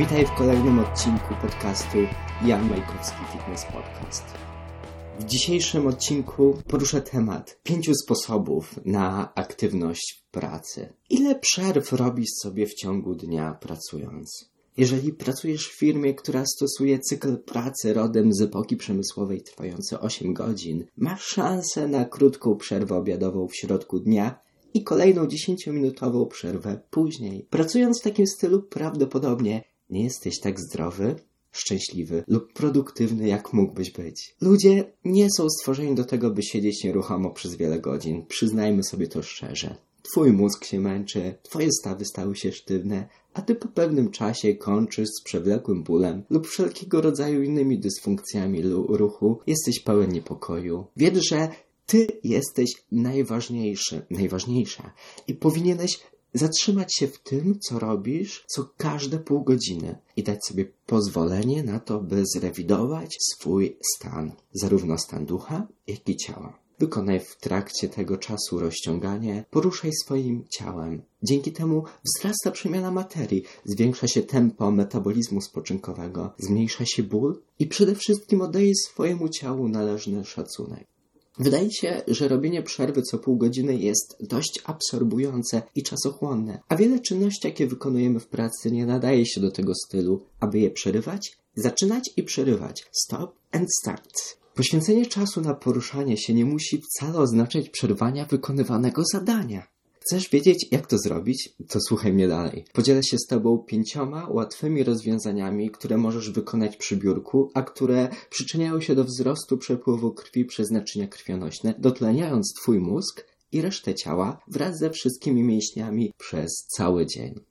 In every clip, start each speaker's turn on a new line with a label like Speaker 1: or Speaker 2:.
Speaker 1: Witaj w kolejnym odcinku podcastu Jan Majkowski Fitness Podcast. W dzisiejszym odcinku poruszę temat pięciu sposobów na aktywność pracy. Ile przerw robisz sobie w ciągu dnia pracując? Jeżeli pracujesz w firmie, która stosuje cykl pracy rodem z epoki przemysłowej trwający 8 godzin, masz szansę na krótką przerwę obiadową w środku dnia i kolejną 10-minutową przerwę później. Pracując w takim stylu, prawdopodobnie nie jesteś tak zdrowy, szczęśliwy lub produktywny, jak mógłbyś być. Ludzie nie są stworzeni do tego, by siedzieć nieruchomo przez wiele godzin. Przyznajmy sobie to szczerze. Twój mózg się męczy, twoje stawy stały się sztywne, a ty po pewnym czasie kończysz z przewlekłym bólem lub wszelkiego rodzaju innymi dysfunkcjami ruchu. Jesteś pełen niepokoju. Wiedz, że ty jesteś najważniejszy, najważniejsza i powinieneś zatrzymać się w tym, co robisz, co każde pół godziny i dać sobie pozwolenie na to, by zrewidować swój stan, zarówno stan ducha, jak i ciała. Wykonaj w trakcie tego czasu rozciąganie, poruszaj swoim ciałem. Dzięki temu wzrasta przemiana materii, zwiększa się tempo metabolizmu spoczynkowego, zmniejsza się ból i przede wszystkim oddaje swojemu ciału należny szacunek. Wydaje się, że robienie przerwy co pół godziny jest dość absorbujące i czasochłonne, a wiele czynności, jakie wykonujemy w pracy, nie nadaje się do tego stylu, aby je przerywać, zaczynać i przerywać. Stop and start. Poświęcenie czasu na poruszanie się nie musi wcale oznaczać przerwania wykonywanego zadania. Chcesz wiedzieć, jak to zrobić? To słuchaj mnie dalej. Podzielę się z Tobą pięcioma łatwymi rozwiązaniami, które możesz wykonać przy biurku, a które przyczyniają się do wzrostu przepływu krwi przez naczynia krwionośne, dotleniając Twój mózg i resztę ciała wraz ze wszystkimi mięśniami przez cały dzień.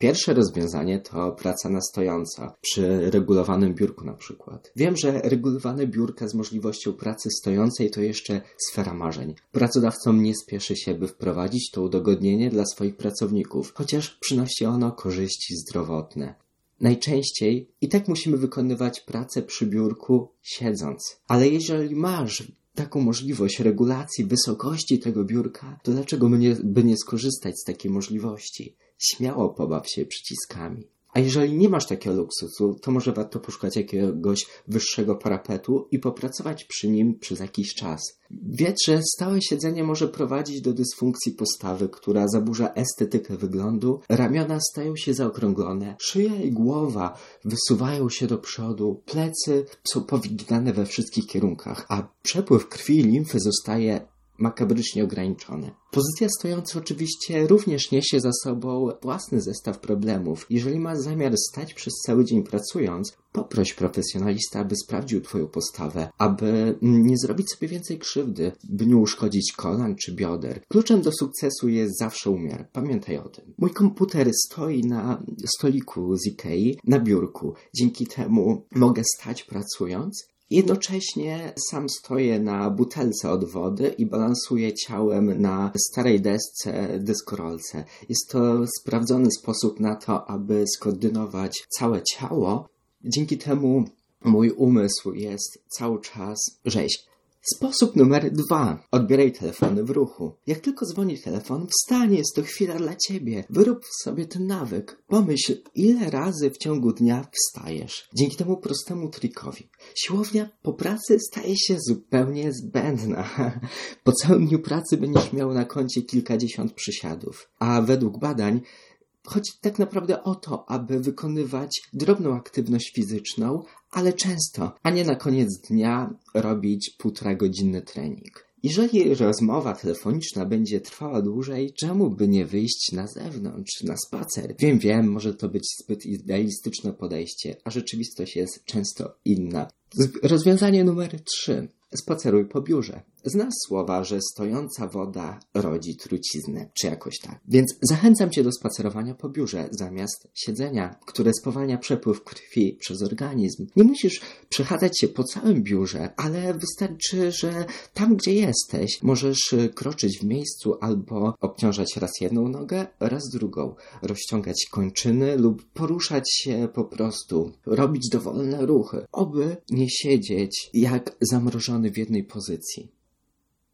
Speaker 1: Pierwsze rozwiązanie to praca na stojąco, przy regulowanym biurku na przykład. Wiem, że regulowane biurka z możliwością pracy stojącej to jeszcze sfera marzeń. Pracodawcom nie spieszy się, by wprowadzić to udogodnienie dla swoich pracowników, chociaż przynosi ono korzyści zdrowotne. Najczęściej i tak musimy wykonywać pracę przy biurku siedząc. Ale jeżeli masz taką możliwość regulacji wysokości tego biurka, to dlaczego by nie, by nie skorzystać z takiej możliwości? śmiało pobaw się przyciskami. A jeżeli nie masz takiego luksusu, to może warto poszukać jakiegoś wyższego parapetu i popracować przy nim przez jakiś czas. Wiedz, że stałe siedzenie może prowadzić do dysfunkcji postawy, która zaburza estetykę wyglądu, ramiona stają się zaokrąglone, szyja i głowa wysuwają się do przodu, plecy są powyginane we wszystkich kierunkach, a przepływ krwi i limfy zostaje makabrycznie ograniczone. Pozycja stojąca oczywiście również niesie za sobą własny zestaw problemów. Jeżeli masz zamiar stać przez cały dzień pracując, poproś profesjonalista, aby sprawdził Twoją postawę, aby nie zrobić sobie więcej krzywdy, by nie uszkodzić kolan czy bioder. Kluczem do sukcesu jest zawsze umiar. Pamiętaj o tym. Mój komputer stoi na stoliku z Ikei, na biurku. Dzięki temu mogę stać pracując, Jednocześnie sam stoję na butelce od wody i balansuję ciałem na starej desce deskorolce. Jest to sprawdzony sposób na to, aby skoordynować całe ciało. Dzięki temu mój umysł jest cały czas rzeź. Sposób numer dwa. Odbieraj telefony w ruchu. Jak tylko dzwoni telefon, wstanie, jest to chwila dla ciebie. Wyrób sobie ten nawyk. Pomyśl, ile razy w ciągu dnia wstajesz. Dzięki temu prostemu trikowi. Siłownia po pracy staje się zupełnie zbędna. Po całym dniu pracy będziesz miał na koncie kilkadziesiąt przysiadów. A według badań Chodzi tak naprawdę o to, aby wykonywać drobną aktywność fizyczną, ale często, a nie na koniec dnia robić półtora godzinny trening. Jeżeli rozmowa telefoniczna będzie trwała dłużej, czemu by nie wyjść na zewnątrz, na spacer? Wiem, wiem, może to być zbyt idealistyczne podejście, a rzeczywistość jest często inna. Rozwiązanie numer 3. Spaceruj po biurze. Znasz słowa, że stojąca woda rodzi truciznę, czy jakoś tak. Więc zachęcam cię do spacerowania po biurze zamiast siedzenia, które spowalnia przepływ krwi przez organizm. Nie musisz przechadzać się po całym biurze, ale wystarczy, że tam, gdzie jesteś, możesz y, kroczyć w miejscu albo obciążać raz jedną nogę, raz drugą, rozciągać kończyny lub poruszać się po prostu, robić dowolne ruchy, oby nie siedzieć jak zamrożony w jednej pozycji.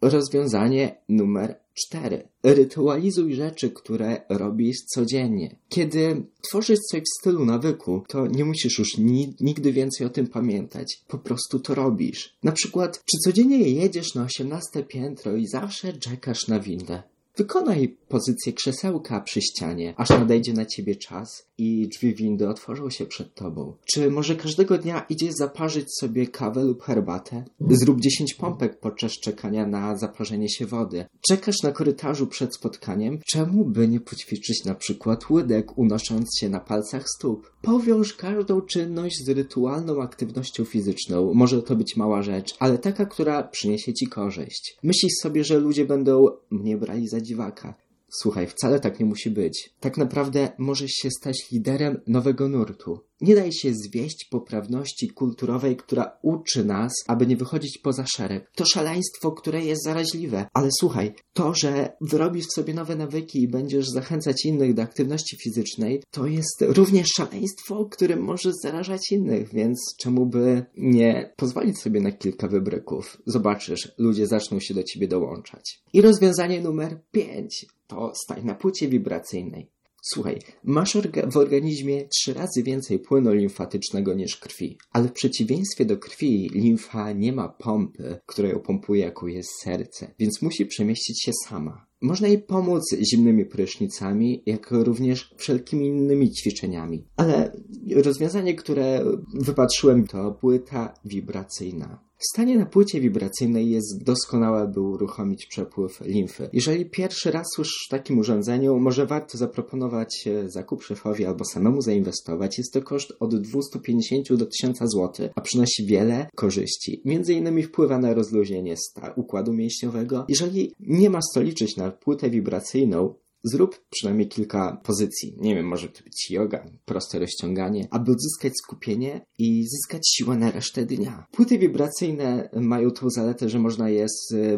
Speaker 1: Rozwiązanie numer 4. Rytualizuj rzeczy, które robisz codziennie. Kiedy tworzysz coś w stylu nawyku, to nie musisz już ni nigdy więcej o tym pamiętać. Po prostu to robisz. Na przykład, czy codziennie jedziesz na 18 piętro i zawsze czekasz na windę? Wykonaj pozycję krzesełka przy ścianie, aż nadejdzie na ciebie czas i drzwi windy otworzą się przed tobą. Czy może każdego dnia idziesz zaparzyć sobie kawę lub herbatę? Zrób 10 pompek podczas czekania na zaparzenie się wody. Czekasz na korytarzu przed spotkaniem? Czemu by nie poćwiczyć na przykład łydek, unosząc się na palcach stóp? Powiąż każdą czynność z rytualną aktywnością fizyczną. Może to być mała rzecz, ale taka, która przyniesie ci korzyść. Myślisz sobie, że ludzie będą mnie brali za dziwaka. Słuchaj, wcale tak nie musi być. Tak naprawdę możesz się stać liderem nowego nurtu. Nie daj się zwieść poprawności kulturowej, która uczy nas, aby nie wychodzić poza szereg. To szaleństwo, które jest zaraźliwe. Ale słuchaj, to, że wyrobisz w sobie nowe nawyki i będziesz zachęcać innych do aktywności fizycznej, to jest również szaleństwo, którym możesz zarażać innych, więc czemu by nie pozwolić sobie na kilka wybryków? Zobaczysz, ludzie zaczną się do ciebie dołączać. I rozwiązanie numer 5 to stań na płycie wibracyjnej. Słuchaj, masz orga w organizmie trzy razy więcej płynu limfatycznego niż krwi, ale w przeciwieństwie do krwi limfa nie ma pompy, która ją pompuje, jaką jest serce, więc musi przemieścić się sama. Można jej pomóc zimnymi prysznicami, jak również wszelkimi innymi ćwiczeniami. Ale rozwiązanie, które wypatrzyłem, to płyta wibracyjna. Stanie na płycie wibracyjnej jest doskonałe, by uruchomić przepływ limfy. Jeżeli pierwszy raz słyszysz w takim urządzeniu, może warto zaproponować zakup szefowi albo samemu zainwestować. Jest to koszt od 250 do 1000 zł, a przynosi wiele korzyści. Między innymi wpływa na rozluźnienie układu mięśniowego. Jeżeli nie ma co liczyć na płytę wibracyjną, Zrób przynajmniej kilka pozycji. Nie wiem, może to być yoga, proste rozciąganie, aby odzyskać skupienie i zyskać siłę na resztę dnia. Płyty wibracyjne mają tą zaletę, że można je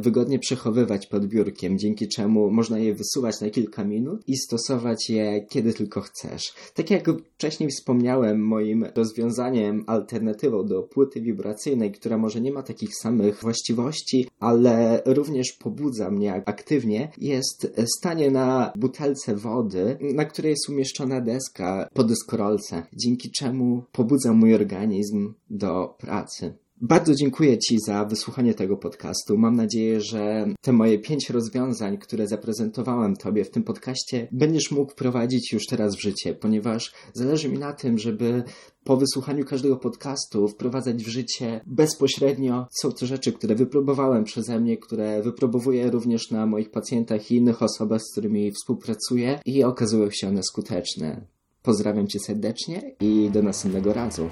Speaker 1: wygodnie przechowywać pod biurkiem, dzięki czemu można je wysuwać na kilka minut i stosować je kiedy tylko chcesz. Tak jak wcześniej wspomniałem, moim rozwiązaniem, alternatywą do płyty wibracyjnej, która może nie ma takich samych właściwości, ale również pobudza mnie aktywnie, jest stanie na butelce wody, na której jest umieszczona deska po dyskorolce, dzięki czemu pobudza mój organizm do pracy. Bardzo dziękuję Ci za wysłuchanie tego podcastu. Mam nadzieję, że te moje pięć rozwiązań, które zaprezentowałem Tobie w tym podcaście, będziesz mógł wprowadzić już teraz w życie, ponieważ zależy mi na tym, żeby po wysłuchaniu każdego podcastu wprowadzać w życie bezpośrednio. Są to rzeczy, które wypróbowałem przeze mnie, które wypróbowuję również na moich pacjentach i innych osobach, z którymi współpracuję i okazują się one skuteczne. Pozdrawiam Cię serdecznie i do następnego razu.